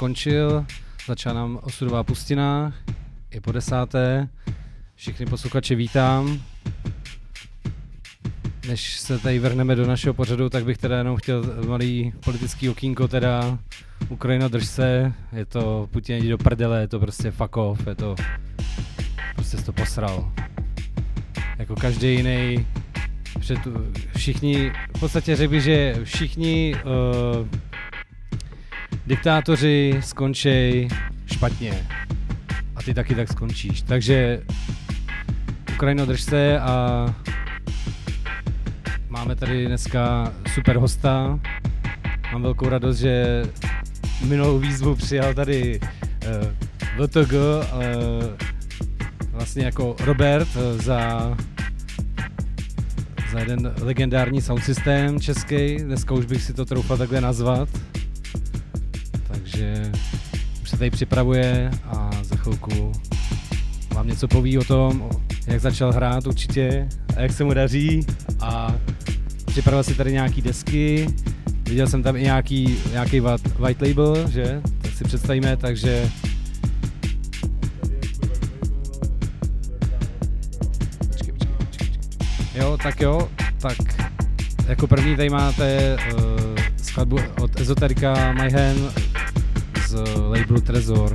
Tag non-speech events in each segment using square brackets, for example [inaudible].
Skončil, začala nám osudová pustina, i po desáté. Všechny posluchače vítám. Než se tady vrhneme do našeho pořadu, tak bych teda jenom chtěl malý politický okýnko, teda Ukrajina drž se, je to Putin jde do prdele, je to prostě fuck off, je to prostě to posral. Jako každý jiný před, všichni, v podstatě řekl že všichni uh, diktátoři skončí špatně. A ty taky tak skončíš. Takže Ukrajino drž se a máme tady dneska super hosta. Mám velkou radost, že minulou výzvu přijal tady uh, VTG, uh, vlastně jako Robert uh, za za jeden legendární sound systém český. Dneska už bych si to troufal takhle nazvat. Takže už se tady připravuje a za chvilku vám něco poví o tom, jak začal hrát určitě a jak se mu daří a připravil si tady nějaký desky, viděl jsem tam i nějaký, nějaký white label, že? Tak si představíme, takže Jo, tak jo, tak jako první tady máte uh, skladbu od Ezoterika Hand z labelu Trezor.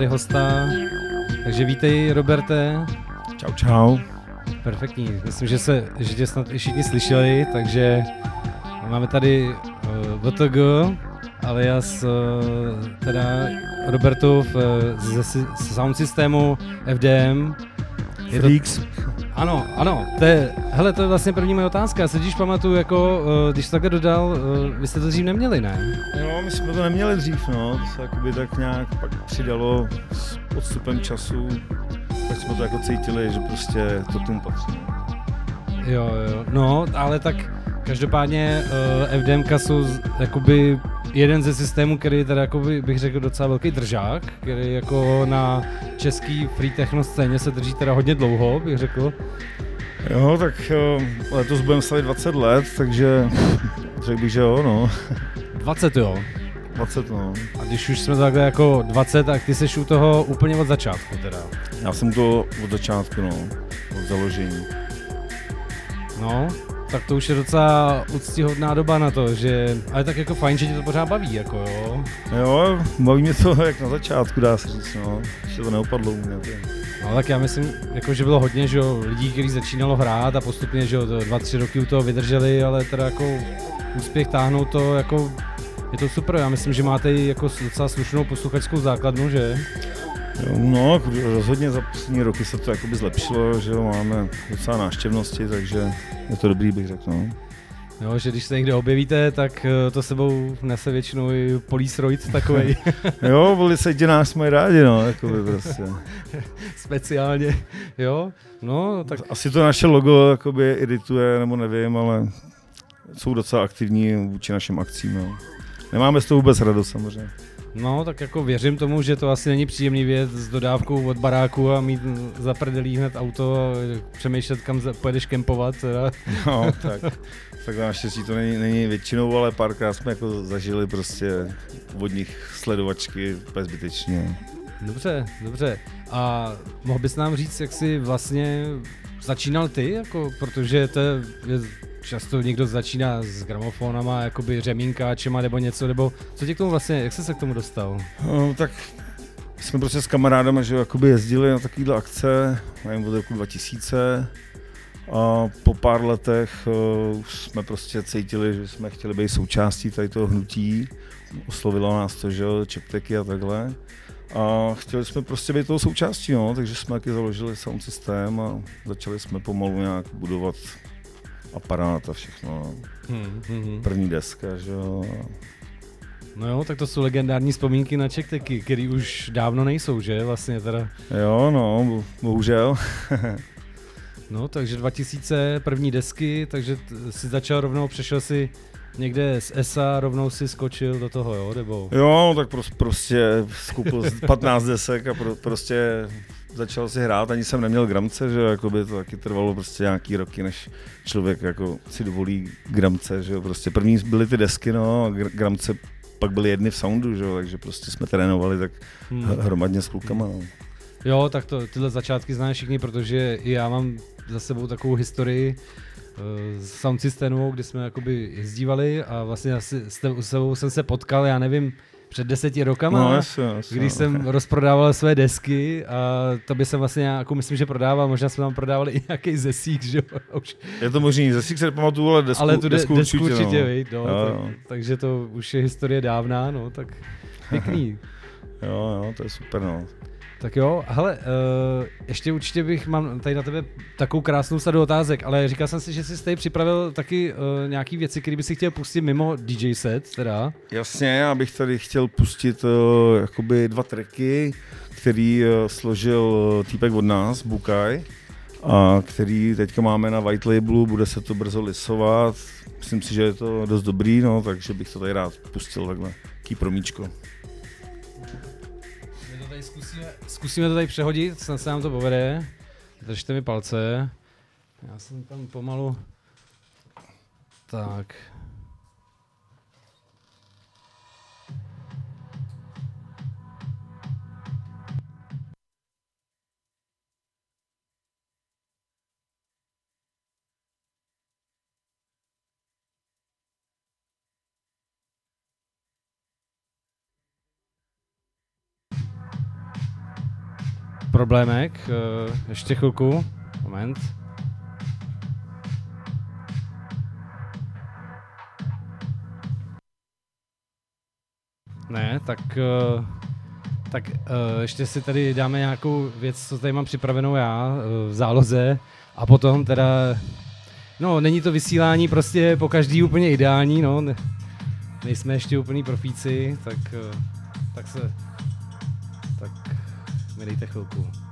Tady hosta. Takže vítej, Roberte. Čau, čau. Perfektní. Myslím, že se, že tě snad i všichni slyšeli, takže máme tady uh, eh, VTG, alias uh, teda Robertův uh, ze, ze sound systému FDM. Je Freaks. Ano, ano, to je, hele, to je vlastně první moje otázka. Se když pamatuju, jako, uh, když jsi takhle dodal, uh, vy jste to dřív neměli, ne? Jo, my jsme to neměli dřív, no. To se tak nějak pak přidalo s odstupem času. Tak jsme to jako cítili, že prostě to tomu patří. Jo, jo, no, ale tak každopádně uh, FDMka jsou jakoby jeden ze systémů, který teda jako by, bych řekl docela velký držák, který jako na český free techno scéně se drží teda hodně dlouho, bych řekl. Jo, tak jo, letos budeme slavit 20 let, takže řekl bych, že jo, no. 20 jo. 20, no. A když už jsme takhle jako 20, tak ty jsi u toho úplně od začátku teda. Já jsem to od začátku, no. Od založení. No, tak to už je docela úctihodná doba na to, že, ale tak jako fajn, že tě to pořád baví, jako jo. Jo, baví mě to [laughs] jak na začátku, dá se říct, no, ještě to neopadlo u mě. No tak já myslím, jako, že bylo hodně, že jo, lidí, kteří začínalo hrát a postupně, že jo, dva, tři roky u toho vydrželi, ale teda jako úspěch táhnout to, jako, je to super, já myslím, že máte jako docela slušnou posluchačskou základnu, že? No, rozhodně za poslední roky se to jakoby zlepšilo, že jo, máme docela náštěvnosti, takže je to dobrý, bych řekl. No. Jo, že když se někde objevíte, tak eh, to sebou nese většinou i police roid takovej. [laughs] jo, voli se nás jsme rádi, no, jakoby prostě. [laughs] Speciálně, jo, no, tak... Asi to naše logo jakoby irituje, nebo nevím, ale jsou docela aktivní vůči našim akcím, no. nemáme z toho vůbec radost samozřejmě. No, tak jako věřím tomu, že to asi není příjemný věc s dodávkou od baráku a mít za prdelí hned auto a přemýšlet, kam pojedeš kempovat. Teda. No, [laughs] tak. Tak naštěstí to není, není většinou, ale párkrát jsme jako zažili prostě od nich sledovačky zbytečně. Dobře, dobře. A mohl bys nám říct, jak jsi vlastně začínal ty, jako, protože to je často někdo začíná s gramofonama, jakoby řemínkáčema nebo něco, nebo co tě k tomu vlastně, jak jsi se k tomu dostal? No, tak jsme prostě s kamarádem, že jakoby jezdili na takovéhle akce, nevím, od roku 2000, a po pár letech uh, jsme prostě cítili, že jsme chtěli být součástí tady toho hnutí. Oslovilo nás to, že čekteky a takhle. A chtěli jsme prostě být toho součástí, no, takže jsme taky založili sound systém a začali jsme pomalu nějak budovat aparát a všechno. Hmm, hmm, hmm. První deska, že jo. No jo, tak to jsou legendární vzpomínky na čekteky, které už dávno nejsou, že vlastně teda. Jo, no, bohužel. [laughs] no, takže 2000 první desky, takže si začal rovnou, přešel si někde z ESA, rovnou si skočil do toho, jo, nebo? Jo, tak prostě skupil 15 desek a pro, prostě začal si hrát, ani jsem neměl gramce, že jako by to taky trvalo prostě nějaký roky, než člověk jako si dovolí gramce, že jo, prostě první byly ty desky, no, a gramce pak byly jedny v soundu, že jo, takže prostě jsme trénovali tak hmm. hromadně s klukama, no. Jo, tak to, tyhle začátky znáš všichni, protože i já mám za sebou takovou historii uh, s sound systémou, kdy jsme jakoby jezdívali a vlastně asi s sebou jsem se potkal, já nevím, před deseti rokama, no, jasně, jasně, když jsem okay. [laughs] rozprodával své desky a to by jsem vlastně nějakou, myslím, že prodával, možná jsme tam prodávali i nějaký zesík, že [laughs] už. Je to možný, zesík se nepamatuju, ale desku, ale tu de, desku, desku určitě, určitě no. Vej, no, jo, tak, takže to už je historie dávná, no, tak pěkný. [laughs] jo, jo, to je super, no. Tak jo, hele, uh, ještě určitě bych, mám tady na tebe takovou krásnou sadu otázek, ale říkal jsem si, že jsi tady připravil taky uh, nějaký věci, které by si chtěl pustit mimo DJ set, teda. Jasně, já bych tady chtěl pustit uh, jakoby dva tracky, který uh, složil týpek od nás, Bukaj, a který teďka máme na White Labelu, bude se to brzo lisovat. Myslím si, že je to dost dobrý, no, takže bych to tady rád pustil takhle, ký promíčko zkusíme, to tady přehodit, snad se nám to povede. Držte mi palce. Já jsem tam pomalu... Tak. Problémek. Eh, ještě chvilku. Moment. Ne, tak, eh, tak eh, ještě si tady dáme nějakou věc, co tady mám připravenou já v záloze a potom teda, no není to vysílání prostě po každý úplně ideální, no, nejsme ještě úplný profíci, tak, tak se mi dejte chvilku.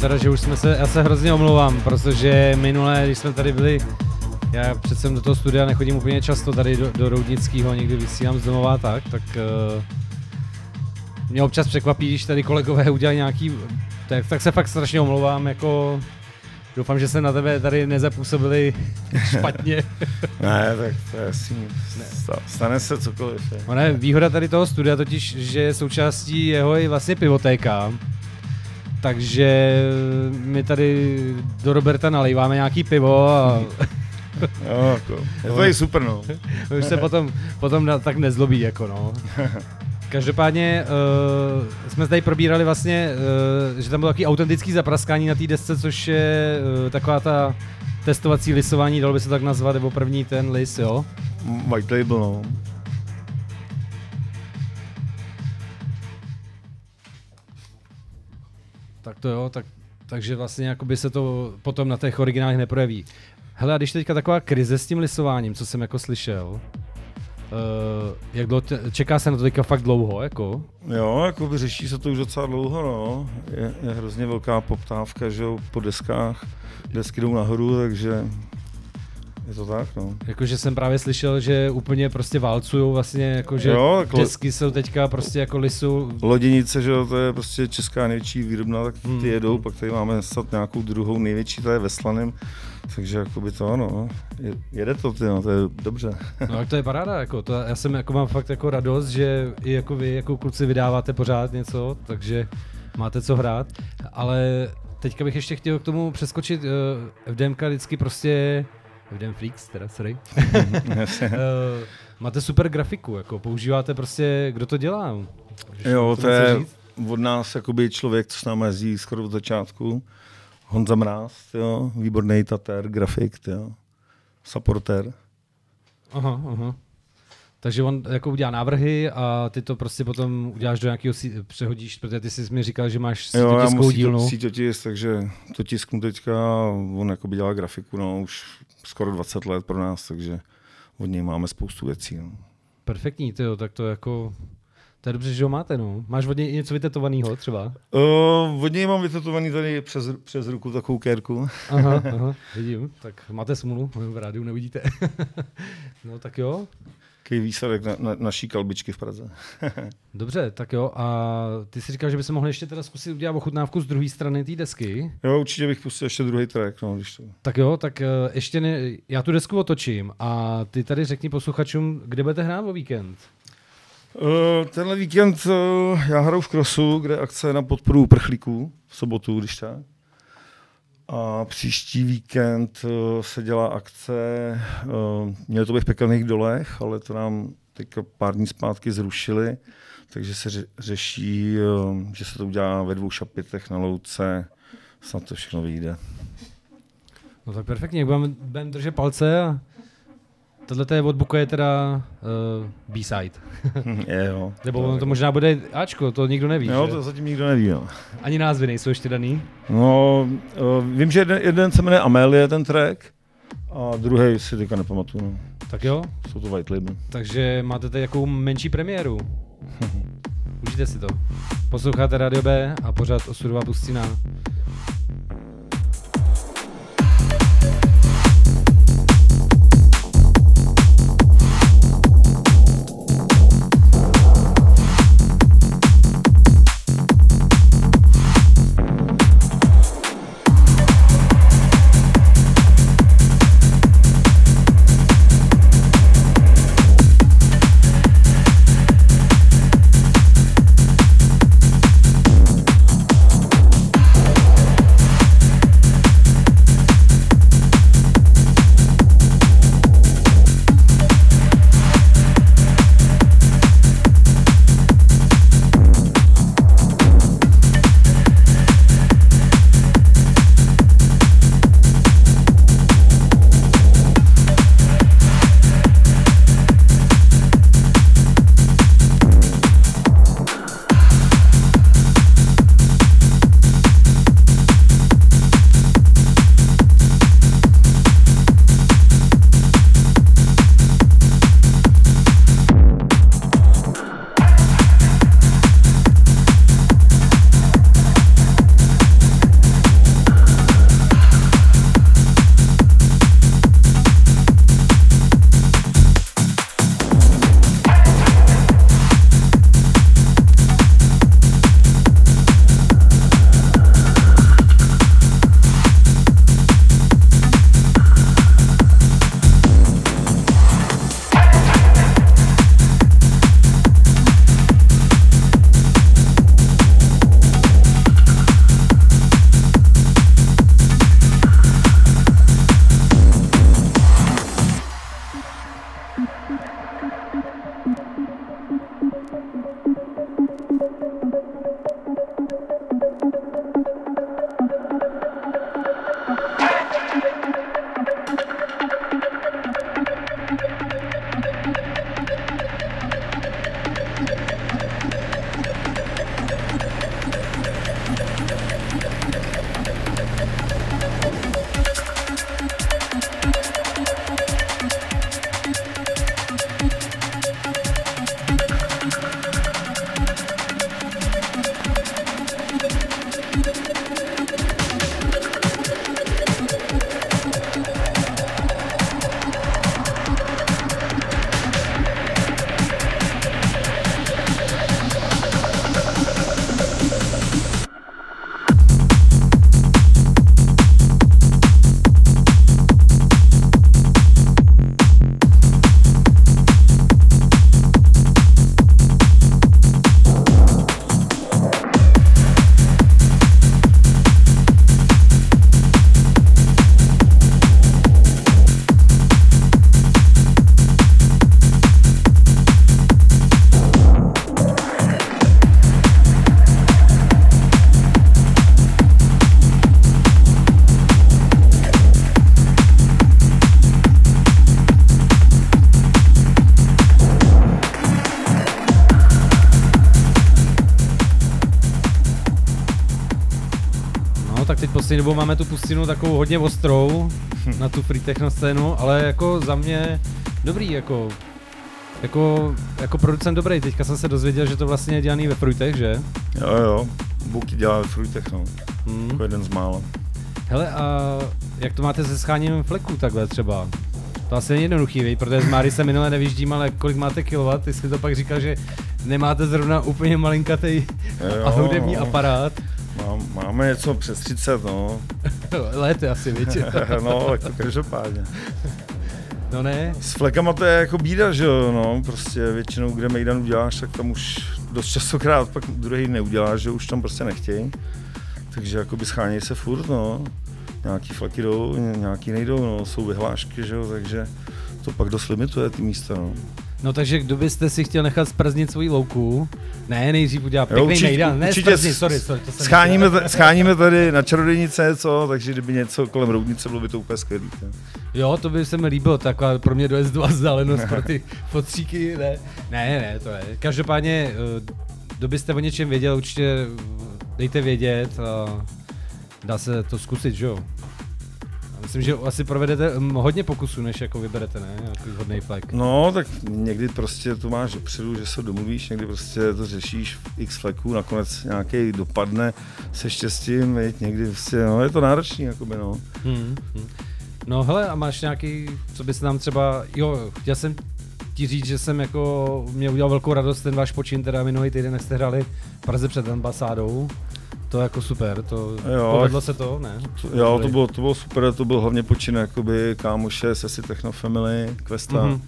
Teda, že už jsme se, já se hrozně omlouvám, protože minule, když jsme tady byli, já přece do toho studia nechodím úplně často tady do, do Roudnického, někdy vysílám z domova tak, tak uh, mě občas překvapí, když tady kolegové udělají nějaký, tak, tak se fakt strašně omlouvám, jako Doufám, že se na tebe tady nezapůsobili [laughs] špatně. ne, tak to je asi stane se cokoliv. Ona je výhoda tady toho studia totiž, že je součástí jeho i vlastně pivotéka. Takže my tady do Roberta nalejváme nějaký pivo a... jo, jako, je to je super, no. [laughs] Už se potom, potom tak nezlobí, jako no. Každopádně uh, jsme tady probírali vlastně, uh, že tam bylo takový autentický zapraskání na té desce, což je uh, taková ta testovací lisování, dalo by se tak nazvat, nebo první ten lis, jo? White label, no. To jo, tak, takže vlastně jakoby se to potom na těch originálech neprojeví. Hele, a když teďka taková krize s tím lisováním, co jsem jako slyšel, Uh, jak dlouho, čeká se na to teďka fakt dlouho, jako? Jo, jako by řeší se to už docela dlouho, no. Je, je hrozně velká poptávka, že jo, po deskách. Desky jdou nahoru, takže je to tak, no. Jakože jsem právě slyšel, že úplně prostě válcují vlastně, jakože jo, jako desky jsou teďka prostě jako lisu. Loděnice, že to je prostě česká největší výrobna, tak ty hmm. jedou, pak tady máme snad nějakou druhou největší, to je ve Slaném. Takže jako by to ano, jede to, ty, no, to je dobře. [laughs] No tak to je paráda, jako, to, já jsem jako mám fakt jako radost, že i jako vy jako kluci vydáváte pořád něco, takže máte co hrát, ale teďka bych ještě chtěl k tomu přeskočit, uh, eh, vždycky prostě FDM Freaks, teda, sorry. [laughs] uh, máte super grafiku, jako používáte prostě, kdo to dělá? jo, to, je říct? od nás jakoby člověk, co s námi jezdí skoro od začátku. Honza Mráz, jo, výborný tater, grafik, jo, supporter. Aha, aha. Takže on jako udělá návrhy a ty to prostě potom uděláš do nějakého, přehodíš, protože ty jsi mi říkal, že máš síťotiskovou dílnu. síťotisk, takže to tisknu teďka, on jako by dělá grafiku, no, už skoro 20 let pro nás, takže od něj máme spoustu věcí. No. Perfektní, tyjo, tak to jako to je dobře, že ho máte, no. Máš od něj něco vytetovaného třeba? Uh, od něj mám vytetovaný tady přes, přes ruku takovou kérku. [laughs] aha, aha, [laughs] vidím. Tak máte smůlu, v rádiu nevidíte. [laughs] no tak jo. Jaký výsledek na, na, naší kalbičky v Praze. [laughs] Dobře, tak jo. A ty si říkal, že by se mohli ještě teda zkusit udělat ochutnávku z druhé strany té desky. Jo, určitě bych pustil ještě druhý track. No, když to... Tak jo, tak uh, ještě ne, já tu desku otočím a ty tady řekni posluchačům, kde budete hrát o víkend. Uh, tenhle víkend uh, já hraju v Krosu, kde je akce na podporu uprchlíků v sobotu, když tak. A příští víkend uh, se dělá akce, uh, mělo to být v pekelných dolech, ale to nám teď pár dní zpátky zrušili, takže se ře- řeší, uh, že se to udělá ve dvou šapitech na louce, snad to všechno vyjde. No tak perfektně, budeme, budeme držet palce a tohle je od Buko je teda uh, B-side. [laughs] je, jo. Nebo to, to možná bude Ačko, to nikdo neví. Jo, že? to zatím nikdo neví. Jo. Ani názvy nejsou ještě daný? No, uh, vím, že jeden, jeden se jmenuje Amelie, ten track, a druhý si teďka nepamatuju. No. Tak jo. Jsou to white label. Takže máte tady jakou menší premiéru. [laughs] Užijte si to. Posloucháte Radio B a pořád osudová pustina. Dobou máme tu pustinu takovou hodně ostrou na tu free techno scénu, ale jako za mě dobrý, jako jako, jako producent dobrý, teďka jsem se dozvěděl, že to vlastně je dělaný ve Fruitech, že? Jo, jo, Buky dělá ve Fruitech, no. Hmm. Jako jeden z mála. Hele, a jak to máte se scháním fleků takhle třeba? To asi není jednoduchý, vej, protože z Máry se minule nevyždím, ale kolik máte kilovat, jsi to pak říkal, že nemáte zrovna úplně malinkatý a hudební no. aparát. Mám, máme něco přes 30, no. [laughs] Lety asi, víte. [laughs] no, tak to každopádně. No ne. S flekama to je jako bída, že jo, no, prostě většinou, kde Mejdan uděláš, tak tam už dost častokrát pak druhý neuděláš, že už tam prostě nechtějí. Takže jakoby schánějí se furt, no. Nějaký fleky jdou, nějaký nejdou, no, jsou vyhlášky, že jo, takže to pak dost limituje ty místa, no. No takže kdo byste si chtěl nechat sprznit svoji louku, ne, nejdřív udělat pěkný určitě, nejdan, ne určitě sprznit, sorry, sorry. To scháníme, t- scháníme tady na čarodějnice, co, takže kdyby něco kolem roudnice, bylo by to úplně skvělé. Jo, to by se mi líbilo, taková pro mě dojezdu a vzdálenost pro ty [laughs] fotříky, ne, ne, ne, to je. Každopádně, eh, kdo byste o něčem věděl, určitě dejte vědět a dá se to zkusit, že jo. Myslím, že asi provedete hm, hodně pokusů, než jako vyberete, ne? Nějaký hodný flek. No, tak někdy prostě to máš dopředu, že se domluvíš, někdy prostě to řešíš x fleků, nakonec nějaký dopadne se štěstím, veď, někdy prostě, no, je to náročný, jakoby, no. Hmm, hmm. No hele, a máš nějaký, co bys nám třeba, jo, chtěl jsem ti říct, že jsem jako, mě udělal velkou radost ten váš počin, teda minulý týden, jak jste hráli v Praze před ambasádou. To je jako super, to jo, povedlo se to, ne? To, jo, to bylo, to bylo super, to byl hlavně počin jakoby kámoše, Sesi Techno Family, Questa. Mm-hmm.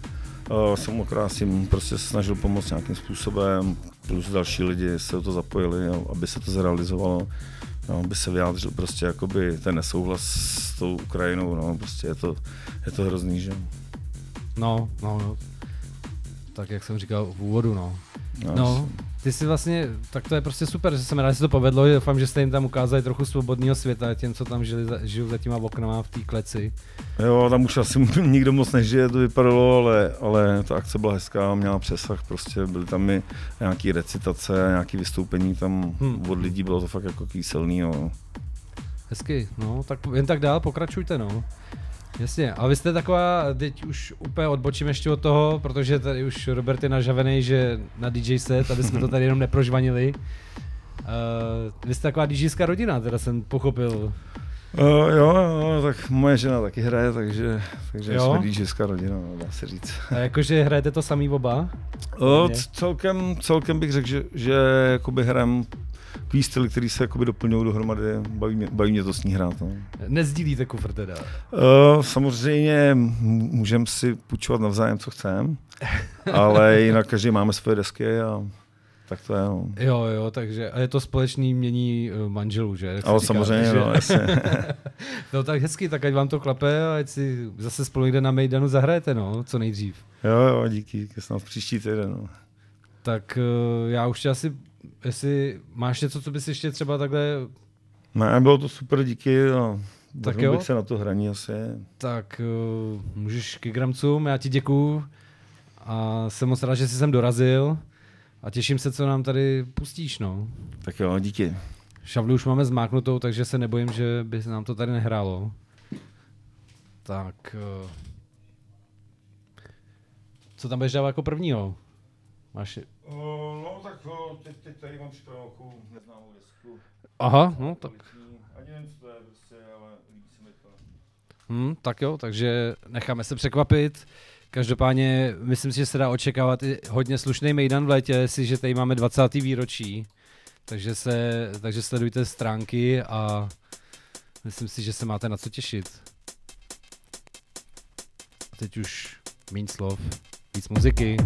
Uh, jsem okrát jim prostě snažil pomoct nějakým způsobem, plus další lidi se o to zapojili, jo, aby se to zrealizovalo. No, aby se vyjádřil prostě jakoby ten nesouhlas s tou Ukrajinou, no, prostě je to, je to hrozný, že? No, no, no. Tak jak jsem říkal v úvodu, no. No, no ty si vlastně, tak to je prostě super, že se mi rád, že se to povedlo, doufám, že jste jim tam ukázali trochu svobodného světa, těm, co tam žili, žijou za těma oknama v té kleci. Jo, tam už asi [laughs] nikdo moc nežije, to vypadalo, ale, ale ta akce byla hezká, měla přesah, prostě byly tam i nějaký recitace, nějaké vystoupení tam hmm. od lidí, bylo to fakt jako kýselný. No. Hezky, no, tak jen tak dál, pokračujte, no. Jasně, a vy jste taková, teď už úplně odbočím ještě od toho, protože tady už Robert je nažavený, že na DJ set, aby jsme to tady jenom neprožvanili. Uh, vy jste taková DJská rodina, teda jsem pochopil. Uh, jo, jo, tak moje žena taky hraje, takže, takže jo? jsme DJská rodina, no, dá se říct. A jakože hrajete to samý oba? Uh, celkem, celkem bych řekl, že, že jakoby hrajem takový styly, který se jakoby doplňují dohromady, baví mě, baví mě to s ní hrát. No. Nezdílíte kufr teda? Uh, samozřejmě můžeme si půjčovat navzájem, co chceme, ale jinak každý máme svoje desky a tak to je. No. Jo, jo, takže a je to společný mění eh, manželů, že? Ale samozřejmě, že... no, jasně. [laughs] no tak hezky, tak ať vám to klape a ať si zase spolu někde na Mejdanu zahrajete, no, co nejdřív. Jo, jo, díky, snad příští týden, no. Tak uh, já už tě asi jestli máš něco, co bys ještě třeba takhle... Ne, bylo to super, díky. No. Tak jo. bych se na to hraní asi. Tak uh, můžeš k gramcům, já ti děkuju a jsem moc rád, že jsi sem dorazil a těším se, co nám tady pustíš, no. Tak jo, díky. Šavlu už máme zmáknutou, takže se nebojím, že by nám to tady nehrálo. Tak... Uh, co tam budeš dávat jako prvního? Máš... Uh, no tak uh, teď, teď tady mám připravenou neznámou desku. Aha, no tak. Ani nevím, co to je prostě, ale líbí se mi to. Hmm, tak jo, takže necháme se překvapit. Každopádně myslím si, že se dá očekávat i hodně slušný mejdan v létě, si, že tady máme 20. výročí, takže, se, takže sledujte stránky a myslím si, že se máte na co těšit. A teď už méně slov, víc muziky.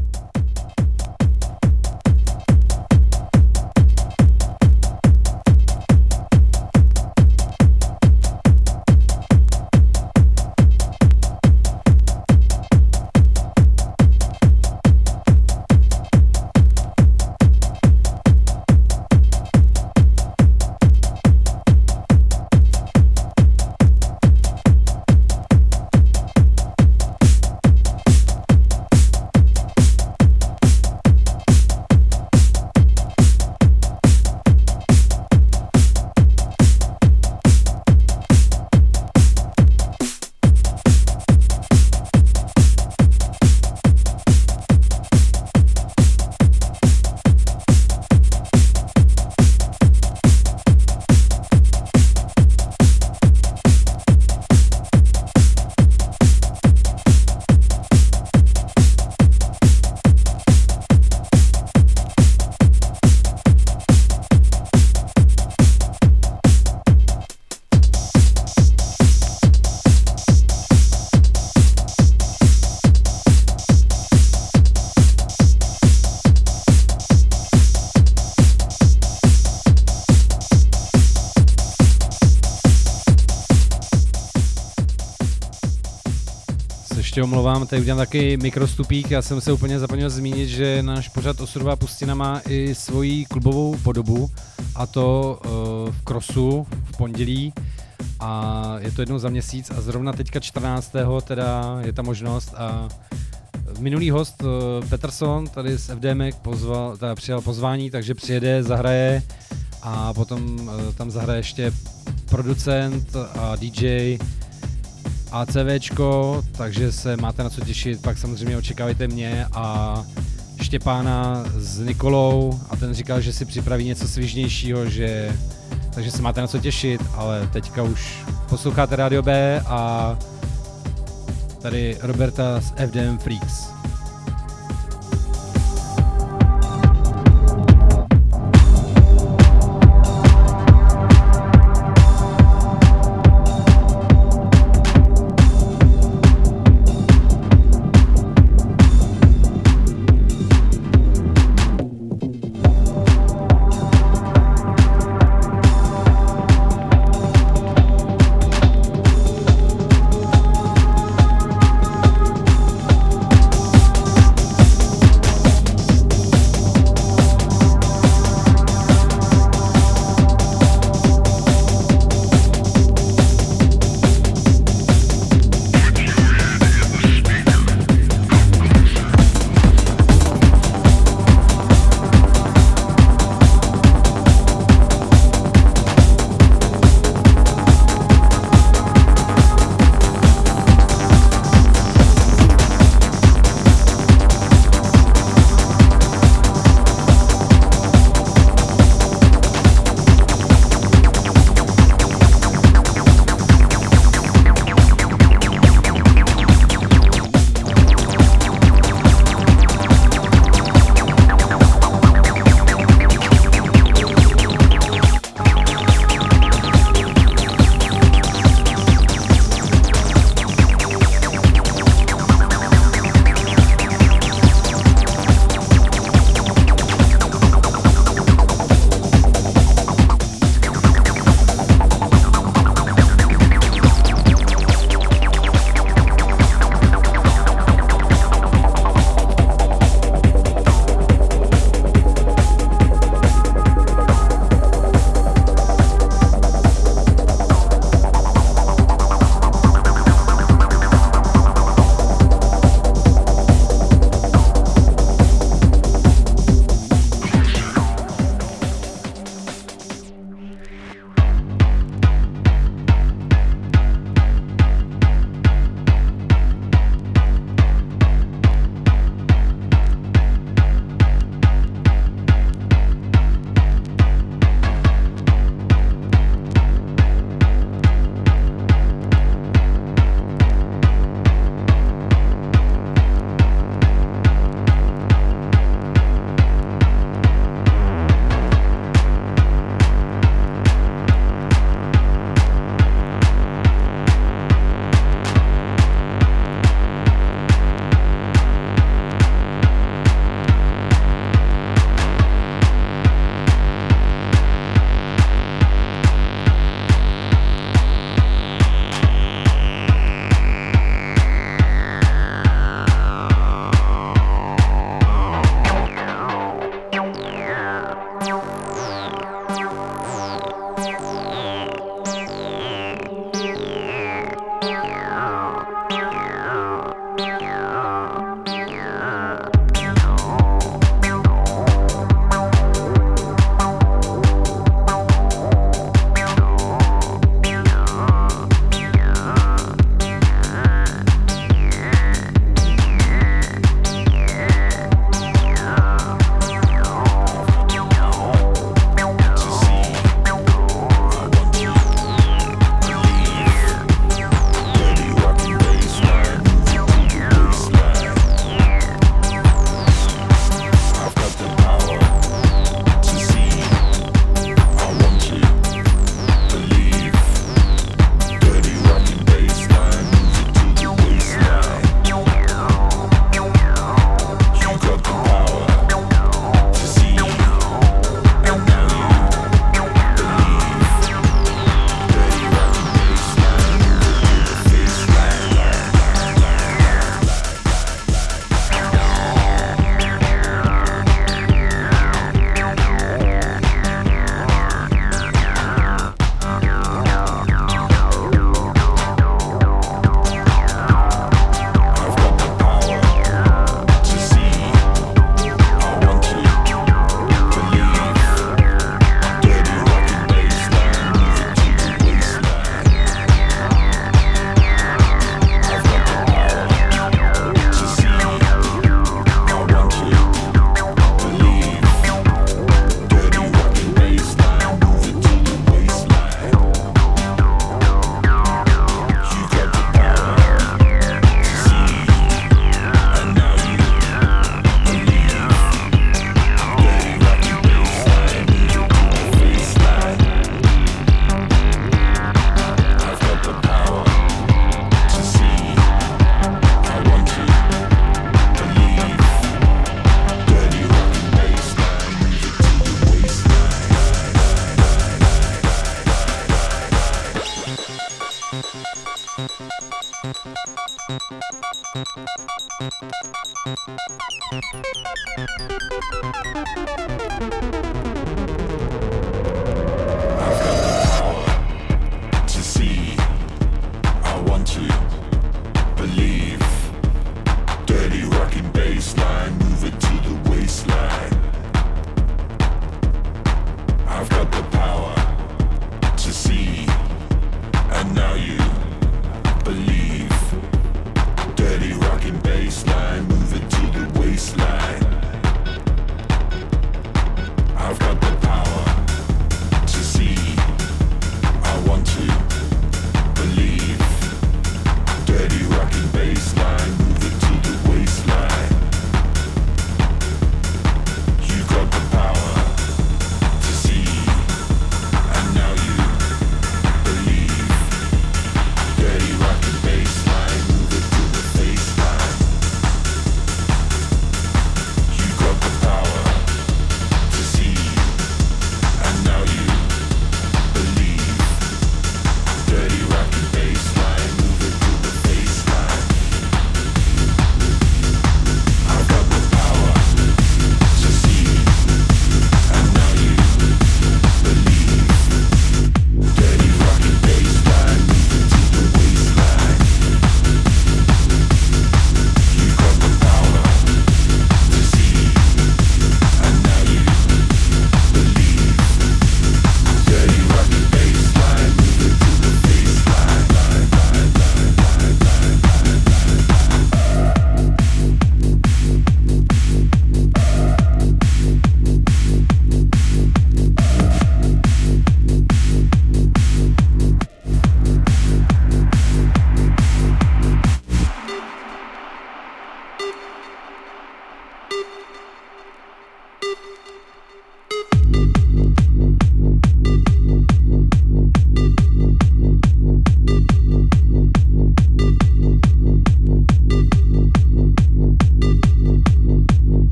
Omlouvám, tady udělám taky mikrostupík, já jsem se úplně zapomněl zmínit, že náš pořad Osudová pustina má i svoji klubovou podobu a to uh, v Krosu v pondělí. A je to jednou za měsíc a zrovna teďka 14. teda je ta možnost. A minulý host uh, Peterson tady z FDM pozval, teda přijal pozvání, takže přijede, zahraje. A potom uh, tam zahraje ještě producent a DJ ACVčko, takže se máte na co těšit, pak samozřejmě očekávajte mě a Štěpána s Nikolou a ten říkal, že si připraví něco svižnějšího, že takže se máte na co těšit, ale teďka už posloucháte Radio B a tady Roberta z FDM Freaks.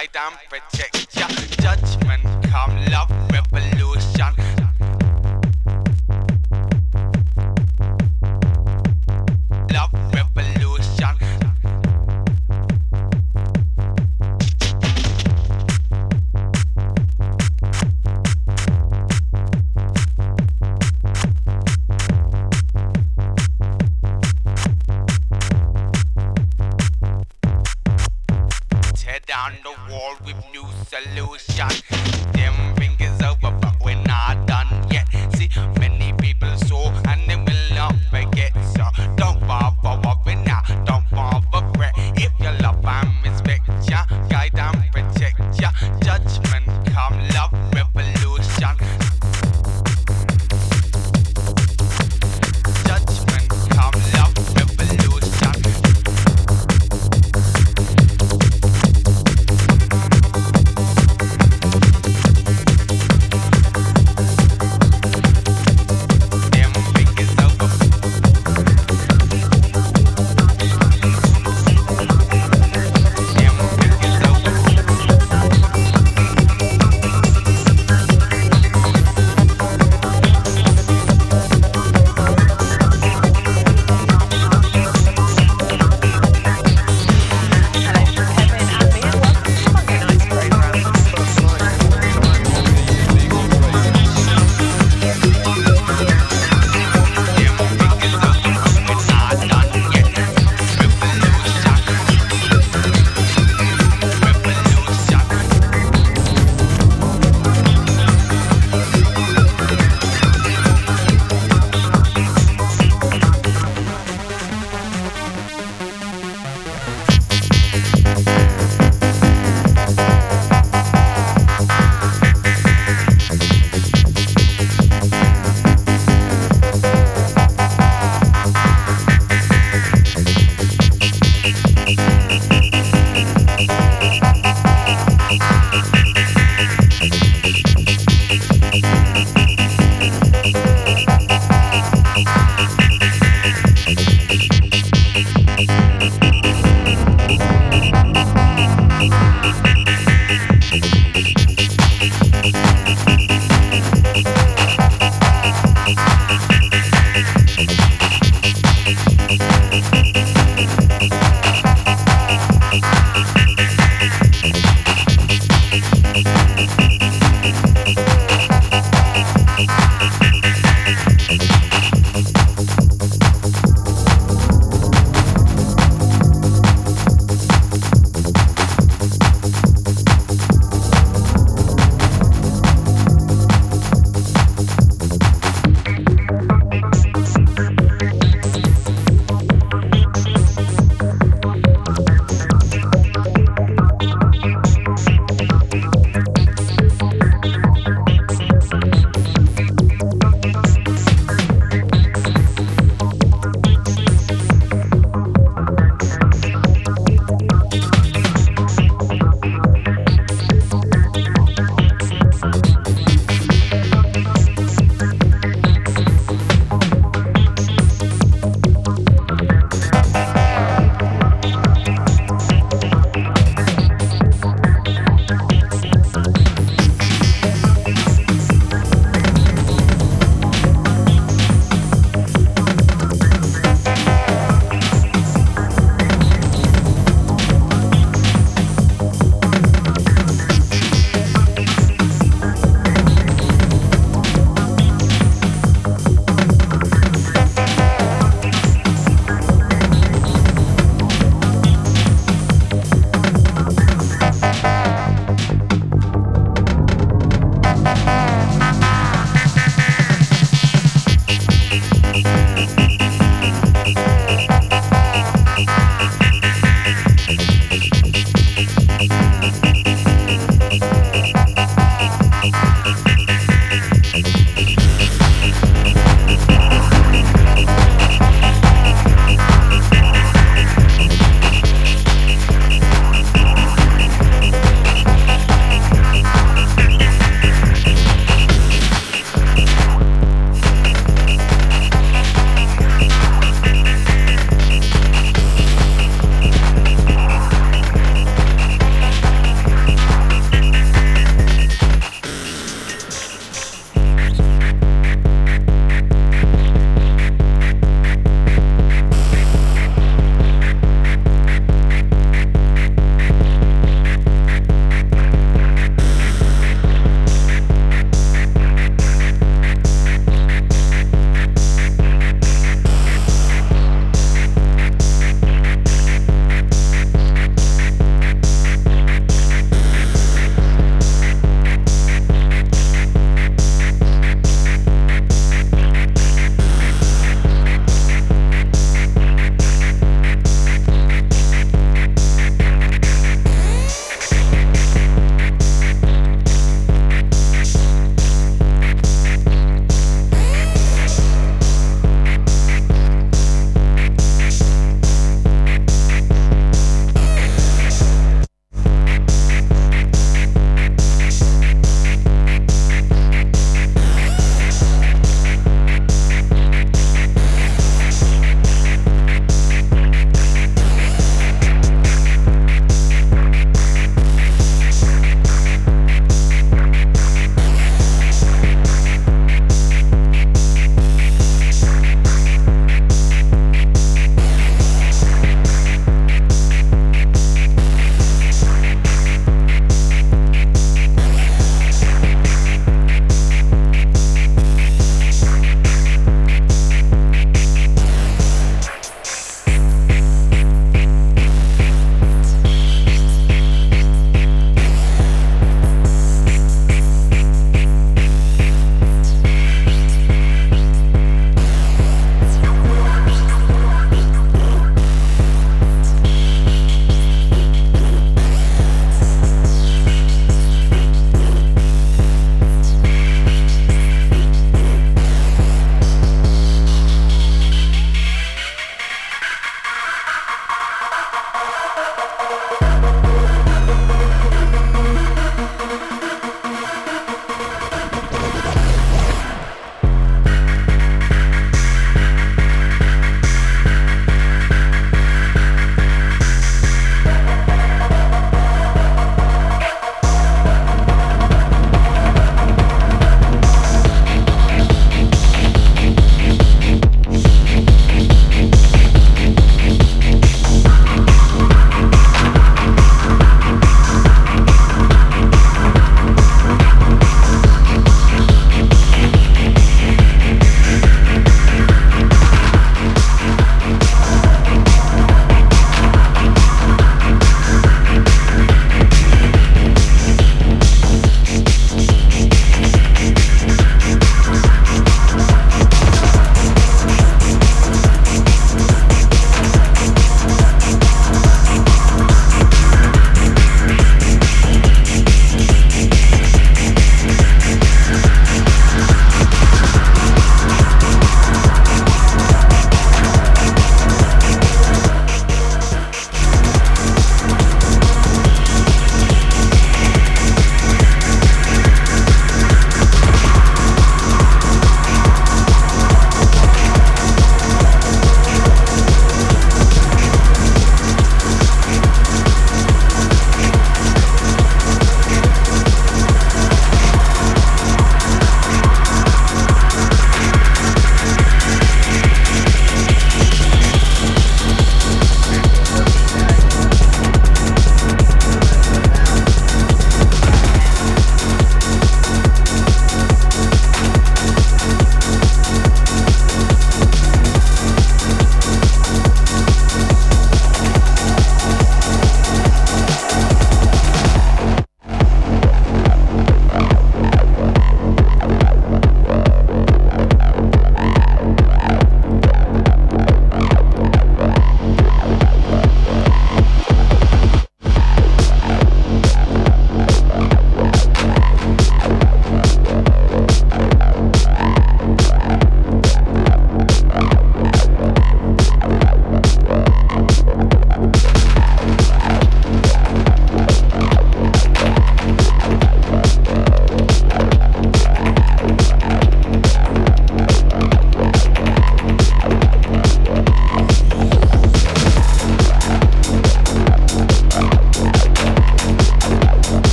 right damn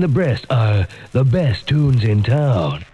the breast are uh, the best tunes in town.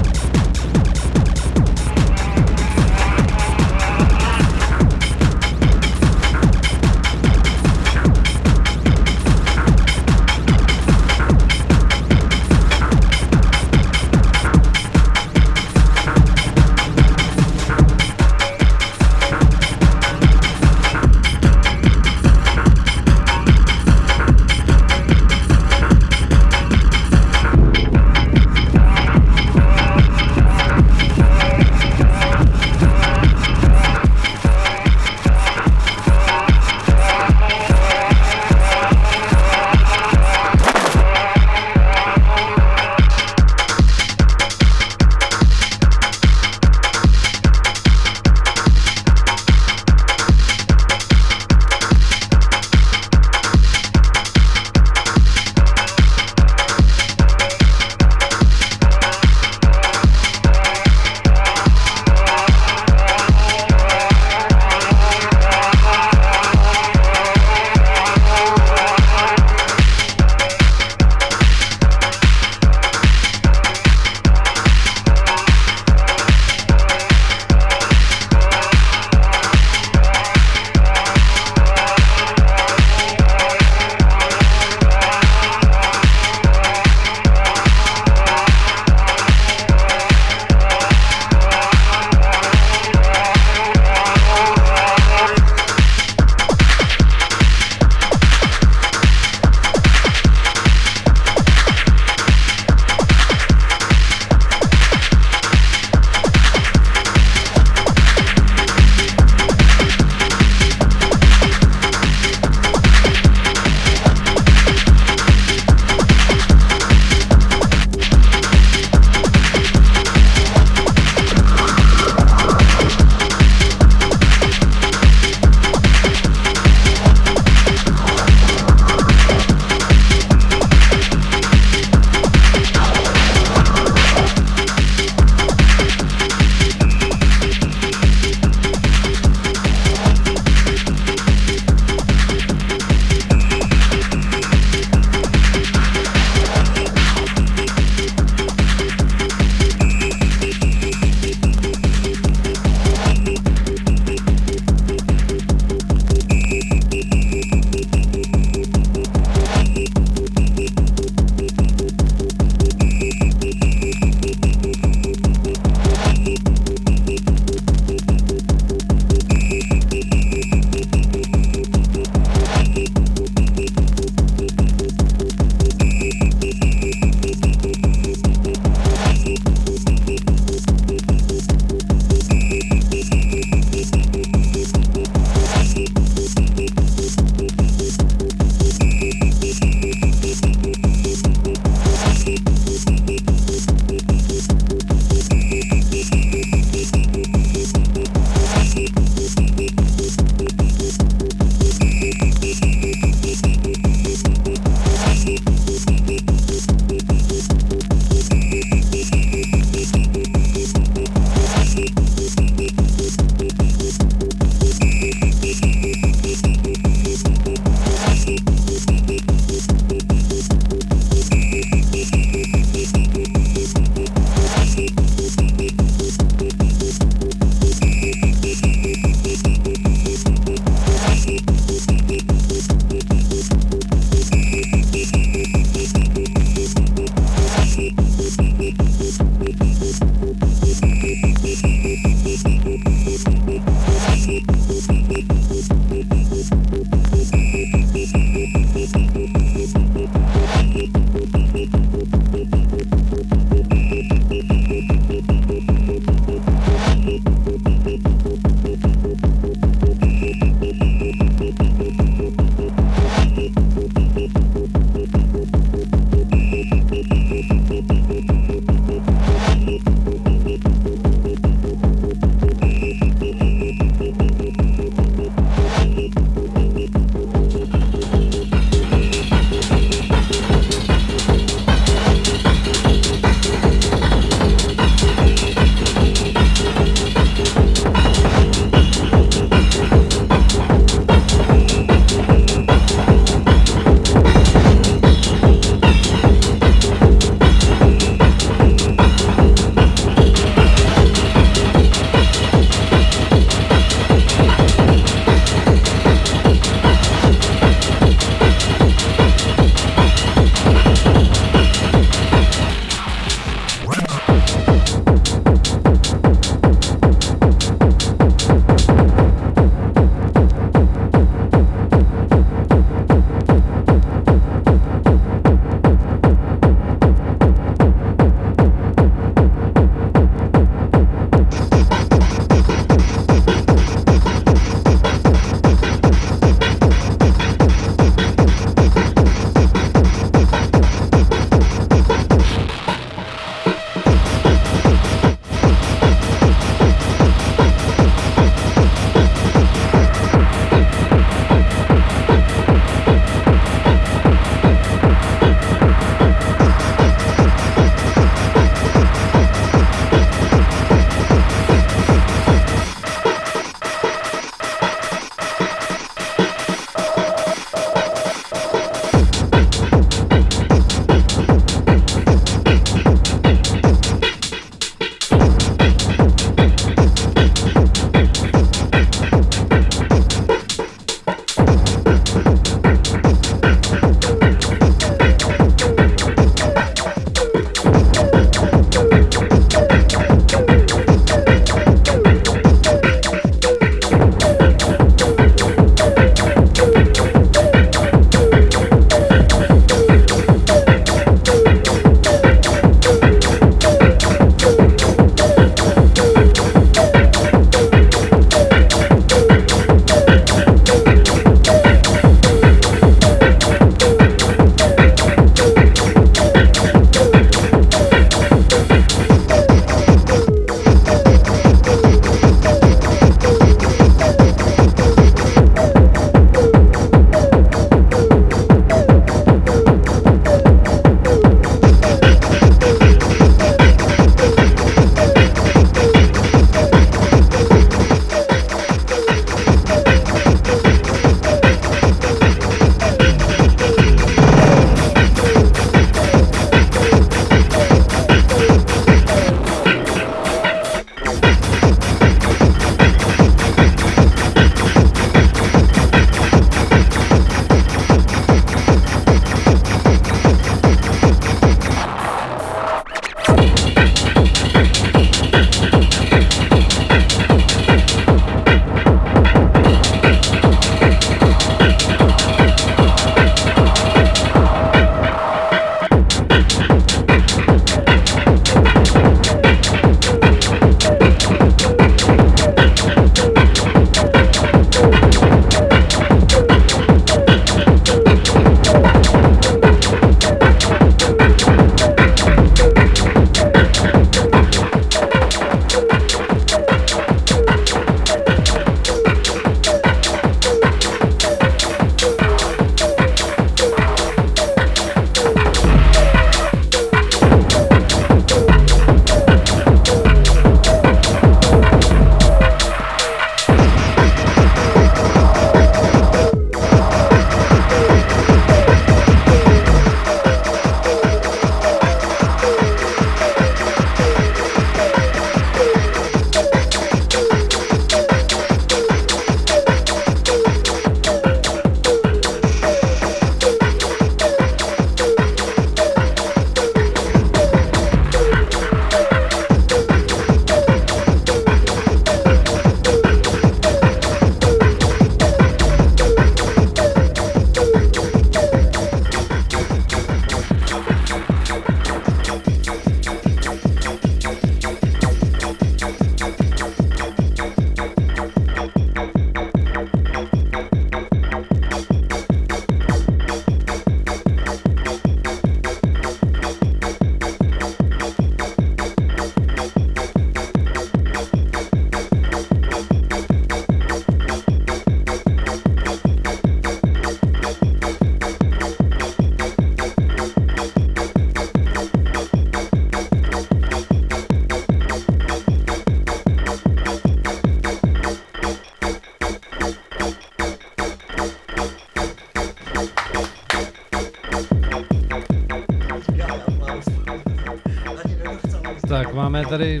Máme tady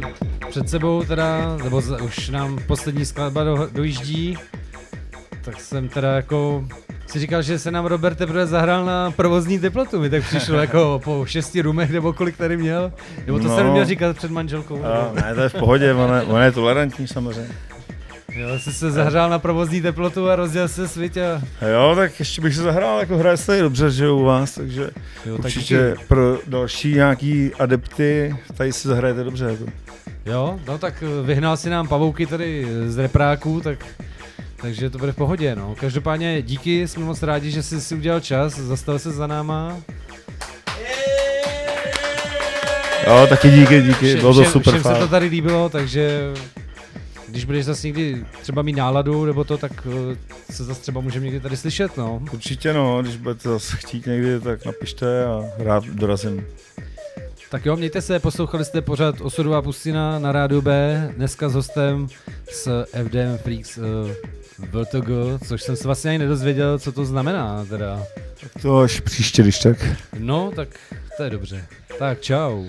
před sebou teda, nebo už nám poslední skladba do, dojíždí, tak jsem teda jako si říkal, že se nám Robert teprve zahrál na provozní teplotu. Mi tak přišlo [laughs] jako po šesti rumech, nebo kolik tady měl. Nebo to no, jsem měl říkat před manželkou. A, ne, to je v pohodě, ona, ona je tolerantní samozřejmě. Jo, jsi se zahřál na provozní teplotu a rozděl se svět a... Jo, tak ještě bych se zahrál, jako hraje se dobře, že u vás, takže jo, určitě tak pro další nějaký adepty tady se zahrajete dobře. Jako. Jo, no tak vyhnal si nám pavouky tady z repráků, tak takže to bude v pohodě, no. Každopádně díky, jsme moc rádi, že jsi si udělal čas, zastavil se za náma. Jo, taky díky, díky, Vše, bylo to všem, super všem se to tady líbilo, takže když budeš zase někdy třeba mít náladu nebo to, tak eh, se zase třeba můžeme někdy tady slyšet, no. Určitě no, když budete zase chtít někdy, tak napište a rád dorazím. Tak jo, mějte se, poslouchali jste pořád Osudová pustina na rádiu B, dneska s hostem s FDM Freaks uh, VTG, což jsem se vlastně ani nedozvěděl, co to znamená teda. Tak to až příště, když tak. No, tak to je dobře. Tak čau.